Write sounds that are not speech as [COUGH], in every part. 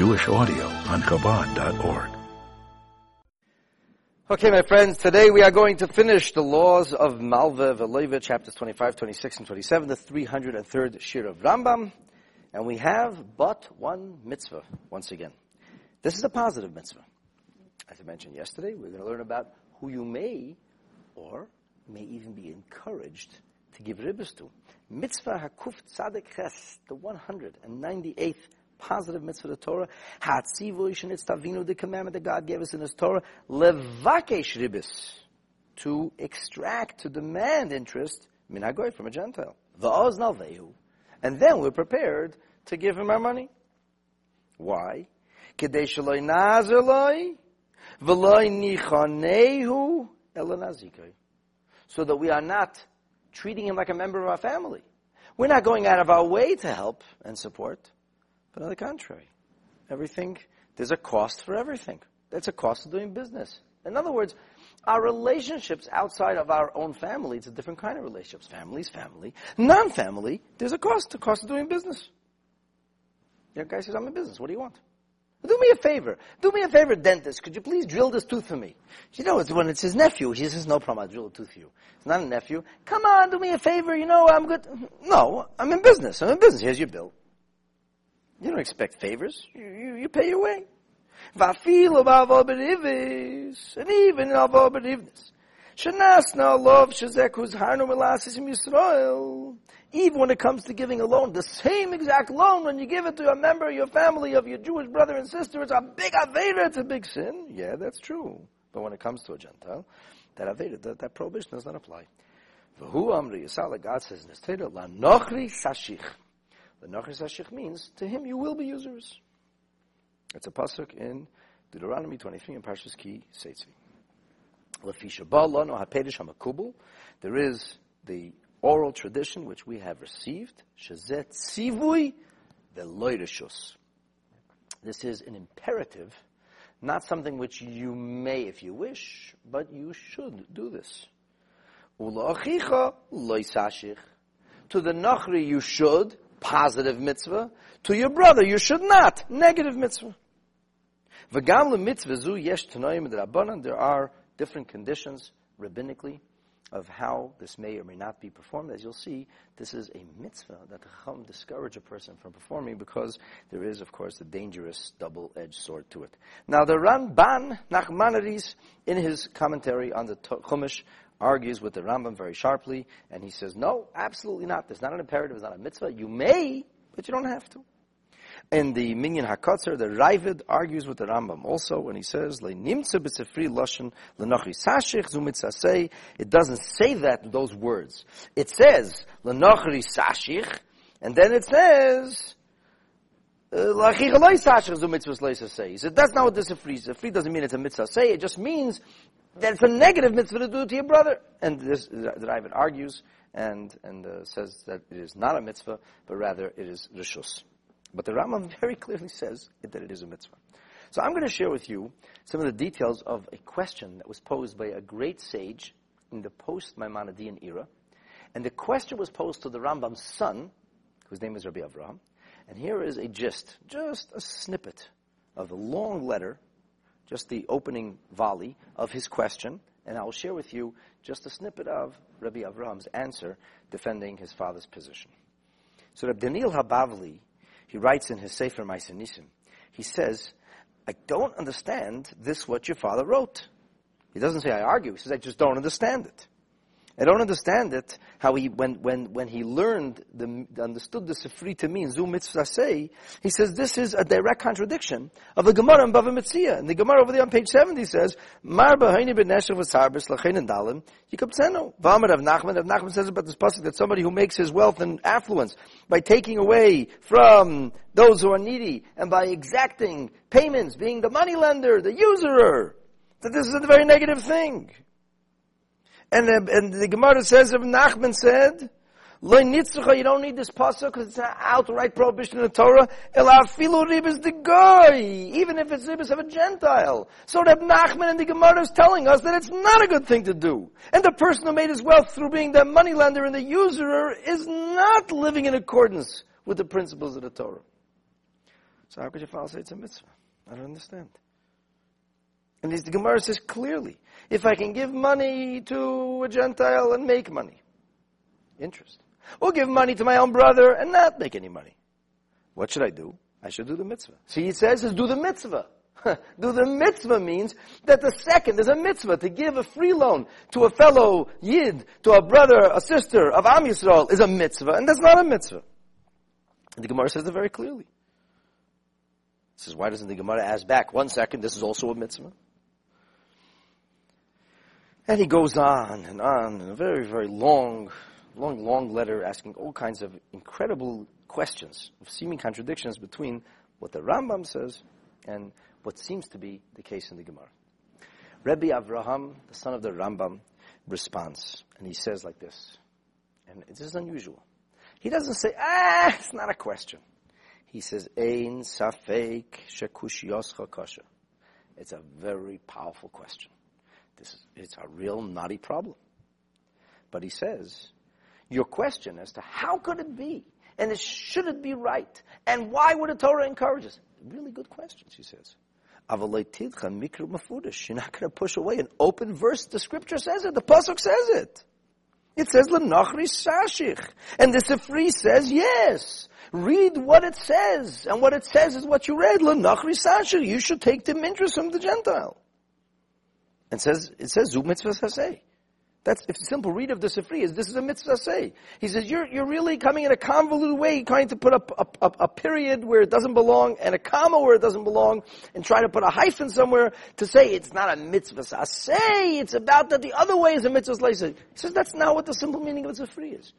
Jewish audio on Chabad.org. Okay, my friends, today we are going to finish the laws of Malva Veloiva, chapters 25, 26, and 27, the 303rd Shiur of Rambam. And we have but one mitzvah, once again. This is a positive mitzvah. As I mentioned yesterday, we're going to learn about who you may or may even be encouraged to give ribbis to. Mitzvah Hakuf Tzadik Ches, the 198th positive mitzvah of the Torah. Hatzivu It's Tavinu, the commandment that God gave us in His Torah. Levakesh ribbis, to extract, to demand interest, minagoy, from a Gentile. Va'oz nalvehu. And then we're prepared to give him our money. Why? Kedei shaloi nazerloi, v'loi nichanehu elanazikoi. So that we are not treating him like a member of our family. We're not going out of our way to help and support, but on the contrary, everything, there's a cost for everything. That's a cost of doing business. In other words, our relationships outside of our own family, it's a different kind of relationships. Family's family. Non-family, there's a cost, a cost of doing business. The guy says, I'm in business. What do you want? Do me a favor. Do me a favor, dentist. Could you please drill this tooth for me? You know, it's when it's his nephew. He says, no problem, I'll drill a tooth for you. It's not a nephew. Come on, do me a favor. You know, I'm good. No, I'm in business. I'm in business. Here's your bill. You don't expect favors. You, you, you pay your way. And even in avoberivis. Shanasna love shazek who's harnu Yisrael even when it comes to giving a loan, the same exact loan, when you give it to a member of your family, of your Jewish brother and sister, it's a big Aveda, it's a big sin. Yeah, that's true. But when it comes to a Gentile, that Aveda, that, that prohibition does not apply. God says in His la nochri sashich. The nochri sashich means, to him you will be users. It's a pasuk in Deuteronomy 23 and Parshas Ki Seitzi. There is the oral tradition which we have received. This is an imperative, not something which you may if you wish, but you should do this. To the nachri you should, positive mitzvah. To your brother you should not, negative mitzvah. V'gam yesh tanoim There are different conditions rabbinically of how this may or may not be performed. As you'll see, this is a mitzvah that the Chacham discourage a person from performing because there is, of course, a dangerous double-edged sword to it. Now, the Ramban Nachmanides, in his commentary on the Chumash, argues with the Rambam very sharply, and he says, no, absolutely not. There's not an imperative, it's not a mitzvah. You may, but you don't have to. In the Minyan HaKotzer, the Raavad argues with the Rambam also when he says, sashich. It doesn't say that, those words. It says, sashich, and then it says, he said, that's not what this is. The free doesn't mean it's a mitzvah say, it just means that it's a negative mitzvah to do to your brother. And this, the Raavad argues and, and uh, says that it is not a mitzvah, but rather it is rishus. But the Rambam [LAUGHS] very clearly says that it is a mitzvah. So I'm going to share with you some of the details of a question that was posed by a great sage in the post-Maimonidean era. And the question was posed to the Rambam's son, whose name is Rabbi Avraham. And here is a gist, just a snippet of a long letter, just the opening volley of his question. And I will share with you just a snippet of Rabbi Avraham's answer defending his father's position. So Rabbi Daniel Habavli he writes in his Sefer Maisenisim, he says, I don't understand this what your father wrote. He doesn't say I argue. He says I just don't understand it. I don't understand it, how he, when, when, when he learned, the, understood the Sifri to mean, Zu Mitzvah say, he says this is a direct contradiction of the Gemara in Bava Metzia. And the Gemara over there on page 70 says, Mar b'haini b'nesher v'sarbis l'chein and dalim, yikabtzenu. V'amar of Nachman, of Nachman says about this pasuk that somebody who makes his wealth and affluence by taking away from those who are needy and by exacting payments, being the money lender, the usurer, that this is a very negative thing. And the, and the Gemara says, Rabbi Nachman said, Loy nitzucha, you don't need this pasuk because it's an outright prohibition in the Torah. Elafilu ribis the goy, even if it's ribis of a Gentile. So Rabbi Nachman and the Gemara is telling us that it's not a good thing to do. And the person who made his wealth through being the moneylender and the usurer is not living in accordance with the principles of the Torah. So how could your father say it's a mitzvah? I don't understand. And the Gemara says clearly, if I can give money to a Gentile and make money, interest, or give money to my own brother and not make any money, what should I do? I should do the mitzvah. See, he says is do the mitzvah. [LAUGHS] do the mitzvah means that the second is a mitzvah to give a free loan to a fellow yid, to a brother, a sister of Am Yisrael is a mitzvah, and that's not a mitzvah. And the Gemara says it very clearly. It says, why doesn't the Gemara ask back, one second, this is also a mitzvah? And he goes on and on in a very, very long, long, long letter asking all kinds of incredible questions of seeming contradictions between what the Rambam says and what seems to be the case in the Gemara. Rabbi Avraham, the son of the Rambam, responds, and he says like this, and this is unusual. He doesn't say, ah, it's not a question. He says, Ein safek shekush yoscha kasha. It's a very powerful question. This is, it's a real knotty problem. But he says, your question as to how could it be, and it, should it be right, and why would the Torah encourage us? Really good questions, he says. You're not going to push away an open verse. The scripture says it. The pasuk says it. It says lenachri sashich, and the Sifri says yes. Read what it says, and what it says is what you read. Lenachri sashich. You should take the interest from the Gentile. And says, it says, Zu mitzvah saseh. That's if simple read of the Sifri is this is a mitzvah say. He says you're you're really coming in a convoluted way, trying to put a, a, a, period where it doesn't belong and a comma where it doesn't belong, and trying to put a hyphen somewhere to say it's not a mitzvah say. It's about that the other way is a mitzvah say. He says that's not what the simple meaning of the Sifri is.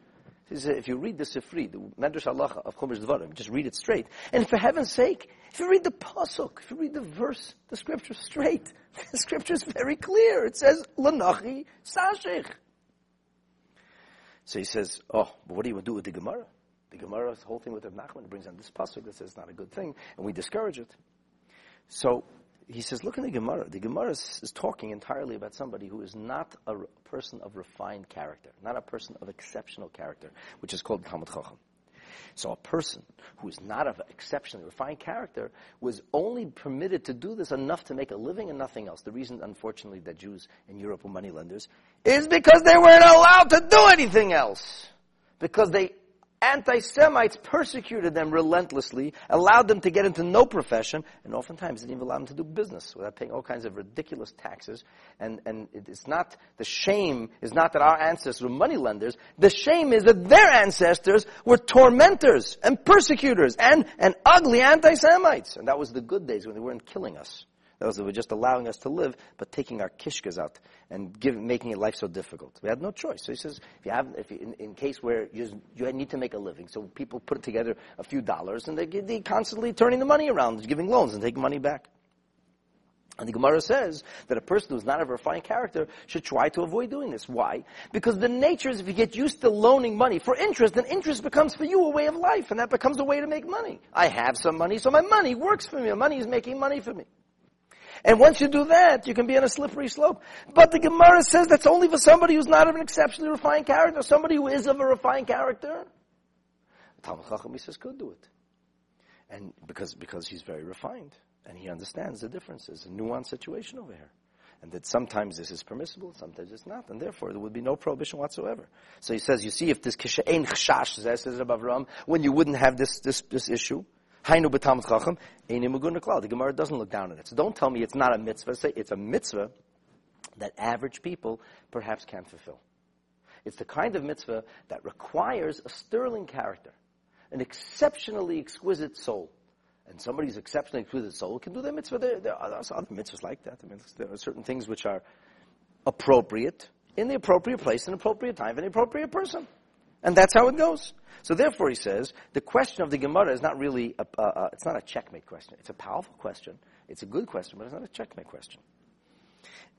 He if you read the Sifri, the Medrash Halacha of Chumash Dvarim, just read it straight. And for heaven's sake, if you read the pasuk, if you read the verse, the scripture straight, [LAUGHS] the scripture is very clear. It says, Lanachi Sashich. So he says, oh, but what do you do with the Gemara? The Gemara, the whole thing with the Nachman brings on this pasuk that says it's not a good thing, and we discourage it. So he says, look in the Gemara. The Gemara is, is, talking entirely about somebody who is not a person of refined character, not a person of exceptional character, which is called Talmid Chacham. So a person who is not of exceptionally refined character was only permitted to do this enough to make a living and nothing else. The reason, unfortunately, that Jews in Europe were moneylenders is because they weren't allowed to do anything else. Because they anti-Semites persecuted them relentlessly, allowed them to get into no profession, and oftentimes didn't even allow them to do business without paying all kinds of ridiculous taxes. And, and it's not, the shame is not that our ancestors were moneylenders. The shame is that their ancestors were tormentors and persecutors and, and ugly anti-Semites. And that was the good days when they weren't killing us. Those that were just allowing us to live, but taking our kishkas out and giving, making life so difficult. We had no choice. So he says, if you have, if you, in, in case where you, you need to make a living, so people put together a few dollars and they, they constantly turning the money around, giving loans and taking money back. And the Gemara says that a person who's not of a refined character should try to avoid doing this. Why? Because the nature is if you get used to loaning money for interest, then interest becomes for you a way of life, and that becomes a way to make money. I have some money, so my money works for me. My money is making money for me. And once you do that, you can be on a slippery slope. But the Gemara says that's only for somebody who's not of an exceptionally refined character, somebody who is of a refined character. Talmid Chacham says could do it. And because, because he's very refined. And he understands the differences, a nuanced situation over here. And that sometimes this is permissible, sometimes it's not, and therefore there would be no prohibition whatsoever. So he says, you see, if this kishain chashash, says Rabbi Ram, when you wouldn't have this, this, this issue, Hainu b'tamid chacham, The Gemara doesn't look down on it. So don't tell me it's not a mitzvah. Say it's a mitzvah that average people perhaps can't fulfill. It's the kind of mitzvah that requires a sterling character, an exceptionally exquisite soul. And somebody's exceptionally exquisite soul can do their mitzvah. There, there are other mitzvahs like that. I mean, there are certain things which are appropriate in the appropriate place, in the appropriate time, for the appropriate person. And that's how it goes. So therefore, he says, the question of the Gemara is not really, a, uh, uh, it's not a checkmate question. It's a powerful question. It's a good question, but it's not a checkmate question.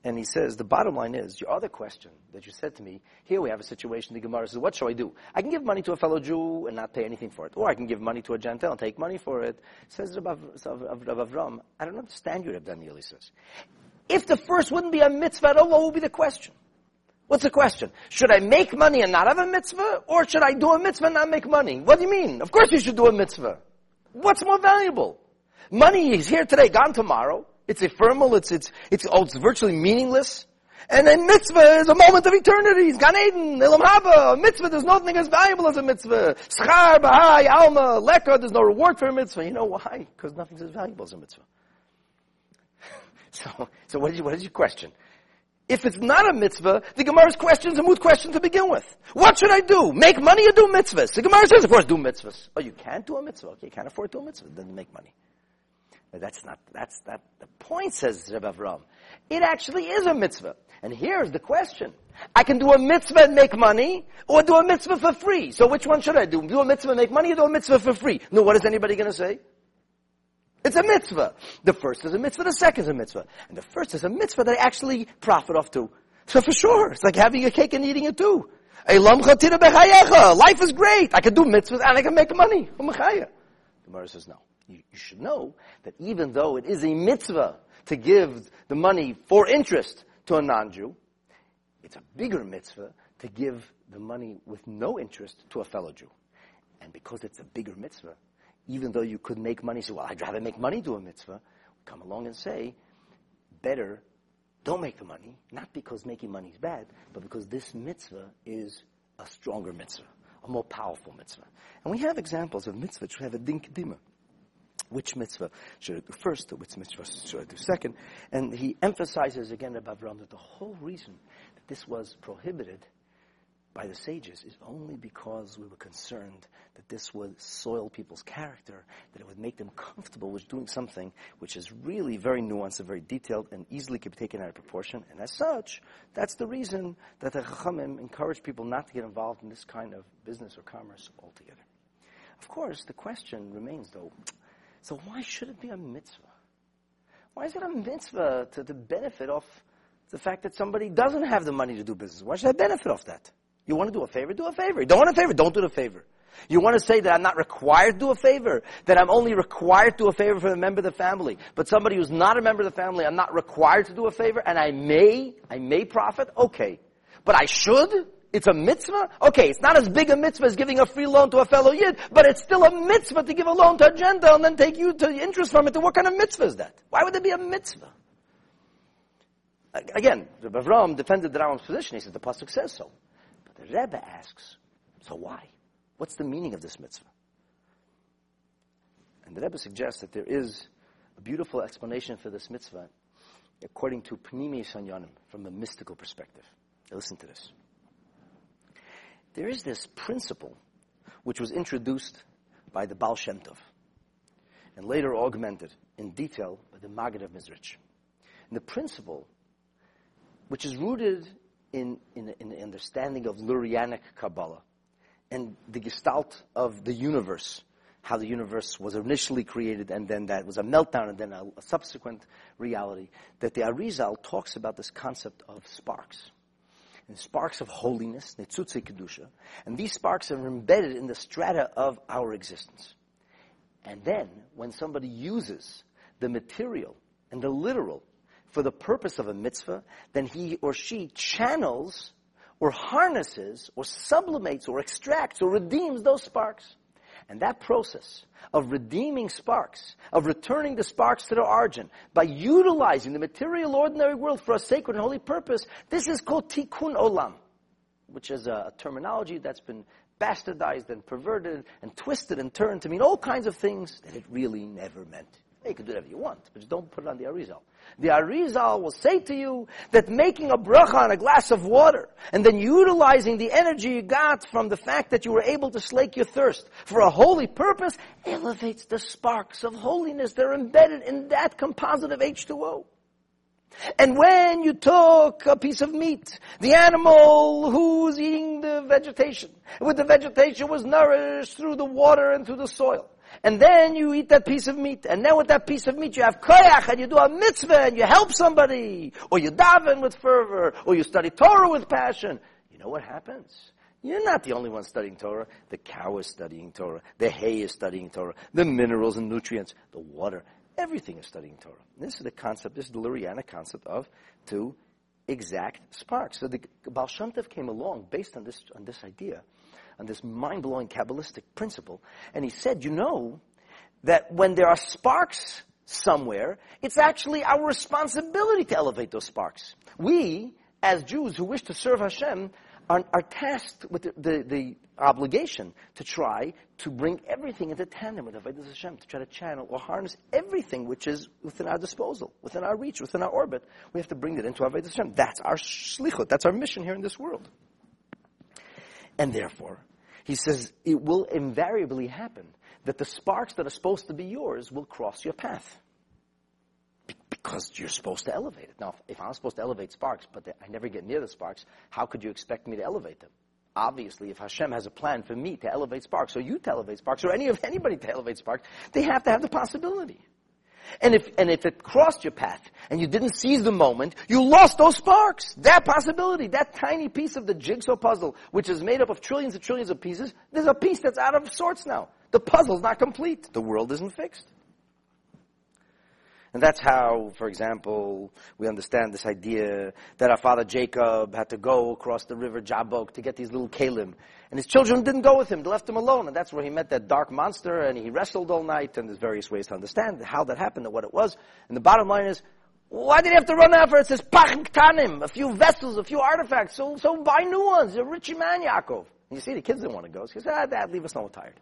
And he says, the bottom line is, your other question that you said to me, here we have a situation, the Gemara says, what shall I do? I can give money to a fellow Jew and not pay anything for it. Or I can give money to a Gentile and take money for it. Says Rav Avram, I don't understand you, Rav Daniel, he says. If the first wouldn't be a mitzvah at all, what would be the question? What's the question? Should I make money and not have a mitzvah? Or should I do a mitzvah and not make money? What do you mean? Of course you should do a mitzvah. What's more valuable? Money is here today, gone tomorrow. It's ephemeral, it's, it's, it's, oh, it's virtually meaningless. And a mitzvah is a moment of eternity. It's Gan Eden, Ilam Haba. A mitzvah, there's nothing as valuable as a mitzvah. Schar, Bahai, Alma, Leka, there's no reward for a mitzvah. You know why? Because nothing's as valuable as a mitzvah. [LAUGHS] so, so what you, what did you question? If it's not a mitzvah, the Gemara's question is a moot question to begin with. What should I do? Make money or do mitzvahs? The Gemara says, of course, do mitzvahs. Oh, you can't do a mitzvah. Okay, you can't afford to do a mitzvah. Then make money. But that's not, that's, that, the point, says Reb Avram. It actually is a mitzvah. And here's the question. I can do a mitzvah and make money, or do a mitzvah for free. So which one should I do? Do a mitzvah and make money, or do a mitzvah for free? No, what is anybody gonna say? It's a mitzvah. The first is a mitzvah, the second is a mitzvah. And the first is a mitzvah that I actually profit off too. So for sure, it's like having a cake and eating it too. Life is great. I can do mitzvahs and I can make money. The Gemara says no. You, you should know that even though it is a mitzvah to give the money for interest to a non-Jew, it's a bigger mitzvah to give the money with no interest to a fellow Jew. And because it's a bigger mitzvah, even though you could make money, say, well, I'd rather make money do a mitzvah, come along and say, better don't make the money, not because making money is bad, but because this mitzvah is a stronger mitzvah, a more powerful mitzvah. And we have examples of mitzvah which have a din kedima. Which mitzvah should I do first, which mitzvah should I do second? And he emphasizes again about Ram that the whole reason that this was prohibited by the sages is only because we were concerned that this would soil people's character, that it would make them comfortable with doing something which is really very nuanced and very detailed and easily could be taken out of proportion. And as such, that's the reason that the Chachamim encourage people not to get involved in this kind of business or commerce altogether. Of course, the question remains though, so why should it be a mitzvah? Why is it a mitzvah to, to benefit off the fact that somebody doesn't have the money to do business? Why should I benefit off that? You want to do a favor? Do a favor. You don't want a favor? Don't do the favor. You want to say that I'm not required to do a favor? That I'm only required to do a favor for a member of the family. But somebody who's not a member of the family, I'm not required to do a favor, and I may, I may profit? Okay. But I should? It's a mitzvah? Okay, it's not as big a mitzvah as giving a free loan to a fellow yid, but it's still a mitzvah to give a loan to a Gentile and then take you to the interest from it. What kind of mitzvah is that? Why would there be a mitzvah? Again, Rabbi Avram defended the Rambam's position. He said the pasuk says so. The Rebbe asks, so why? What's the meaning of this mitzvah? And the Rebbe suggests that there is a beautiful explanation for this mitzvah according to Pnimi Sanyanim, from a mystical perspective. Now listen to this. There is this principle which was introduced by the Baal Shem Tov and later augmented in detail by the Maggid of Mezritch. And the principle, which is rooted in, in, in the understanding of Lurianic Kabbalah and the gestalt of the universe, how the universe was initially created and then that was a meltdown and then a, a subsequent reality, that the Arizal talks about this concept of sparks. And sparks of holiness, Netzutze Kedusha, and these sparks are embedded in the strata of our existence. And then, when somebody uses the material and the literal for the purpose of a mitzvah, then he or she channels or harnesses or sublimates or extracts or redeems those sparks. And that process of redeeming sparks, of returning the sparks to their origin, by utilizing the material ordinary world for a sacred and holy purpose, this is called tikkun olam, which is a, terminology that's been bastardized and perverted and twisted and turned to mean all kinds of things that it really never meant. You can do whatever you want, but just don't put it on the Arizal. The Arizal will say to you that making a bracha on a glass of water and then utilizing the energy you got from the fact that you were able to slake your thirst for a holy purpose elevates the sparks of holiness. They're embedded in that composite of H2O. And when you took a piece of meat, the animal who's eating the vegetation, with the vegetation was nourished through the water and through the soil and then you eat that piece of meat, and then with that piece of meat you have koyach, and you do a mitzvah, and you help somebody, or you daven with fervor, or you study Torah with passion. You know what happens? You're not the only one studying Torah. The cow is studying Torah. The hay is studying Torah. The minerals and nutrients, the water, everything is studying Torah. This is the concept, this is the Lurianic concept of to exact sparks. So the Baal Shem came along based on this, on this idea on this mind-blowing Kabbalistic principle. And he said, you know, that when there are sparks somewhere, it's actually our responsibility to elevate those sparks. We, as Jews who wish to serve Hashem, are, are tasked with the, the, the, obligation to try to bring everything into tandem with Avodah Hashem, to try to channel or harness everything which is within our disposal, within our reach, within our orbit. We have to bring it into Avodah Hashem. That's our shlichut. That's our mission here in this world. And therefore, he says it will invariably happen that the sparks that are supposed to be yours will cross your path because you're supposed to elevate it. Now, if I'm supposed to elevate sparks, but I never get near the sparks, how could you expect me to elevate them? Obviously, if Hashem has a plan for me to elevate sparks, or you to elevate sparks, or any of anybody to elevate sparks, they have to have the possibility. And if, and if it crossed your path and you didn't seize the moment, you lost those sparks. That possibility, that tiny piece of the jigsaw puzzle, which is made up of trillions and trillions of pieces, there's a piece that's out of sorts now. The puzzle's not complete. The world isn't fixed. And that's how, for example, we understand this idea that our father Jacob had to go across the river Jabbok to get these little kalim. And his children didn't go with him. They left him alone. And that's where he met that dark monster and he wrestled all night. And there's various ways to understand how that happened and what it was. And the bottom line is, why did he have to run after it? It says, Pachim a few vessels, a few artifacts. So, so buy new ones. You're a rich man, Yaakov. And you see, the kids didn't want to go. So he said, ah, dad, leave us alone, tired.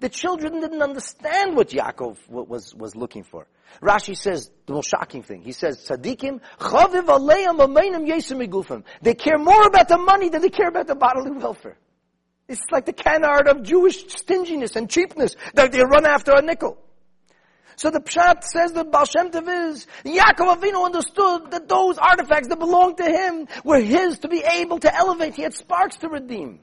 The children didn't understand what Yaakov was, was looking for. Rashi says the most shocking thing. He says, Tzadikim, chaviv aleim ameinim yesim They care more about the money than they care about the bodily welfare. It's like the canard of Jewish stinginess and cheapness that they run after a nickel. So the Pshat says that Baal Shem Tov is, Yaakov Avinu understood that those artifacts that belonged to him were his to be able to elevate. He had sparks to redeem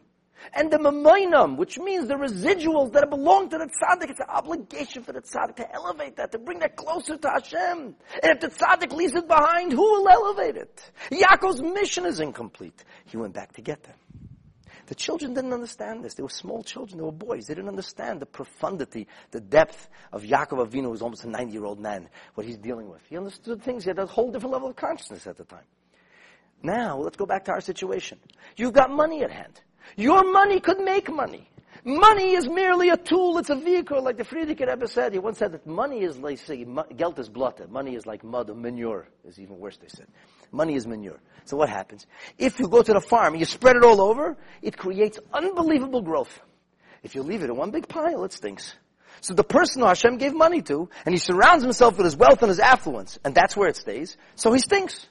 and the mamoinam, which means the residuals that belong to the tzaddik. It's an obligation for the tzaddik to elevate that, to bring that closer to Hashem. And if the tzaddik leaves it behind, who will elevate it? Yaakov's mission is incomplete. He went back to get them. The children didn't understand this. They were small children. They were boys. They didn't understand the profundity, the depth of Yaakov Avinu, who's almost a 90-year-old man, what he's dealing with. He understood things. He had a whole different level of consciousness at the time. Now, let's go back to our situation. You've got money at hand. Your money could make money. Money is merely a tool, it's a vehicle, like the Frierdiker Rebbe said. He once said that money is like, say, geld is blotte. Money is like mud or manure, is even worse, they said. Money is manure. So what happens? If you go to the farm and you spread it all over, it creates unbelievable growth. If you leave it in one big pile, it stinks. So the person Hashem gave money to, and he surrounds himself with his wealth and his affluence, and that's where it stays, so he stinks.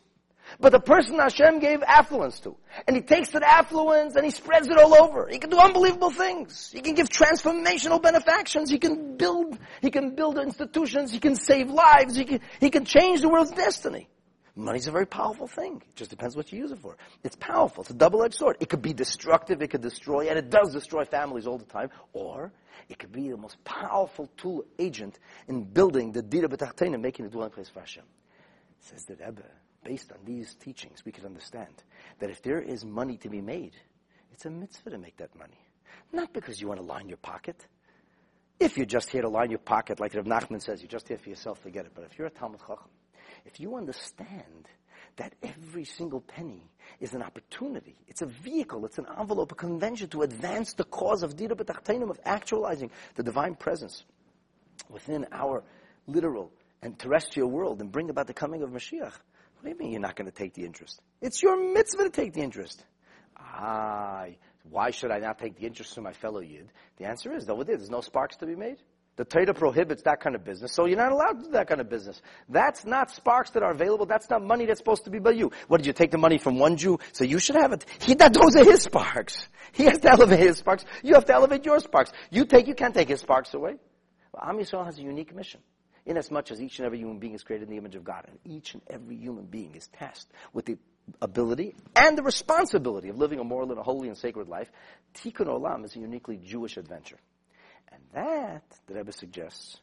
But the person Hashem gave affluence to, and he takes that affluence and he spreads it all over. He can do unbelievable things. He can give transformational benefactions. He can build, he can build institutions. He can save lives. He can, he can change the world's destiny. Money's a very powerful thing. It just depends what you use it for. It's powerful. It's a double-edged sword. It could be destructive. It could destroy, and it does destroy families all the time. Or it could be the most powerful tool agent in building the Dira B'tachtein and making a dwelling place for Hashem. Says the Rebbe based on these teachings, we can understand that if there is money to be made, it's a mitzvah to make that money. Not because you want to line your pocket. If you're just here to line your pocket, like Rav Nachman says, you're just here for yourself, forget it. But if you're a Talmid Chacham, if you understand that every single penny is an opportunity, it's a vehicle, it's an envelope, a convention to advance the cause of Dira B'tachtenim, of actualizing the divine presence within our literal and terrestrial world and bring about the coming of Mashiach. What do you mean you're not going to take the interest? It's your mitzvah to take the interest. Ah, why should I not take the interest from my fellow Yid? The answer is, over there, there's no sparks to be made. The Torah prohibits that kind of business, so you're not allowed to do that kind of business. That's not sparks that are available. That's not money that's supposed to be by you. What did you take the money from one Jew? So you should have it. He, that, those are his sparks. He has to elevate his sparks. You have to elevate your sparks. You take, you can't take his sparks away. Well, Am Yisrael has a unique mission inasmuch as each and every human being is created in the image of God, and each and every human being is tasked with the ability and the responsibility of living a moral and a holy and sacred life, Tikkun Olam is a uniquely Jewish adventure. And that, the Rebbe suggests,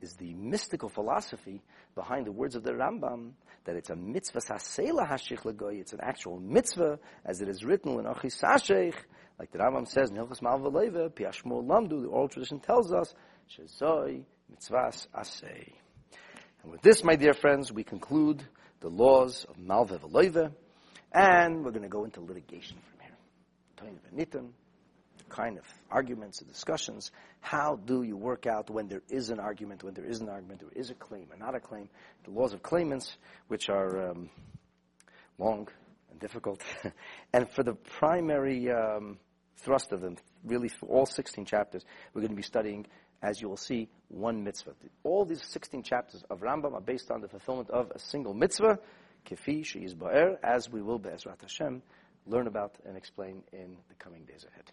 is the mystical philosophy behind the words of the Rambam, that it's a mitzvah sasela hashich lagoy, it's an actual mitzvah, as it is written in Achis Sashech, like the Rambam says in Hilchas Malva Piashmo Lamdu, the oral tradition tells us, Shezoi mitzvahs asay. And with this, my dear friends, we conclude the laws of Malva Veloiva, and we're going to go into litigation from here. The kind of arguments and discussions. How do you work out when there is an argument, when there is an argument, there is a claim or not a claim? The laws of claimants, which are um, long and difficult. [LAUGHS] and for the primary um, thrust of them, really for all 16 chapters, we're going to be studying, as you will see, one mitzvah. All these 16 chapters of Rambam are based on the fulfillment of a single mitzvah, kifi she'is ba'er, as we will, be'ezrat Hashem, learn about and explain in the coming days ahead.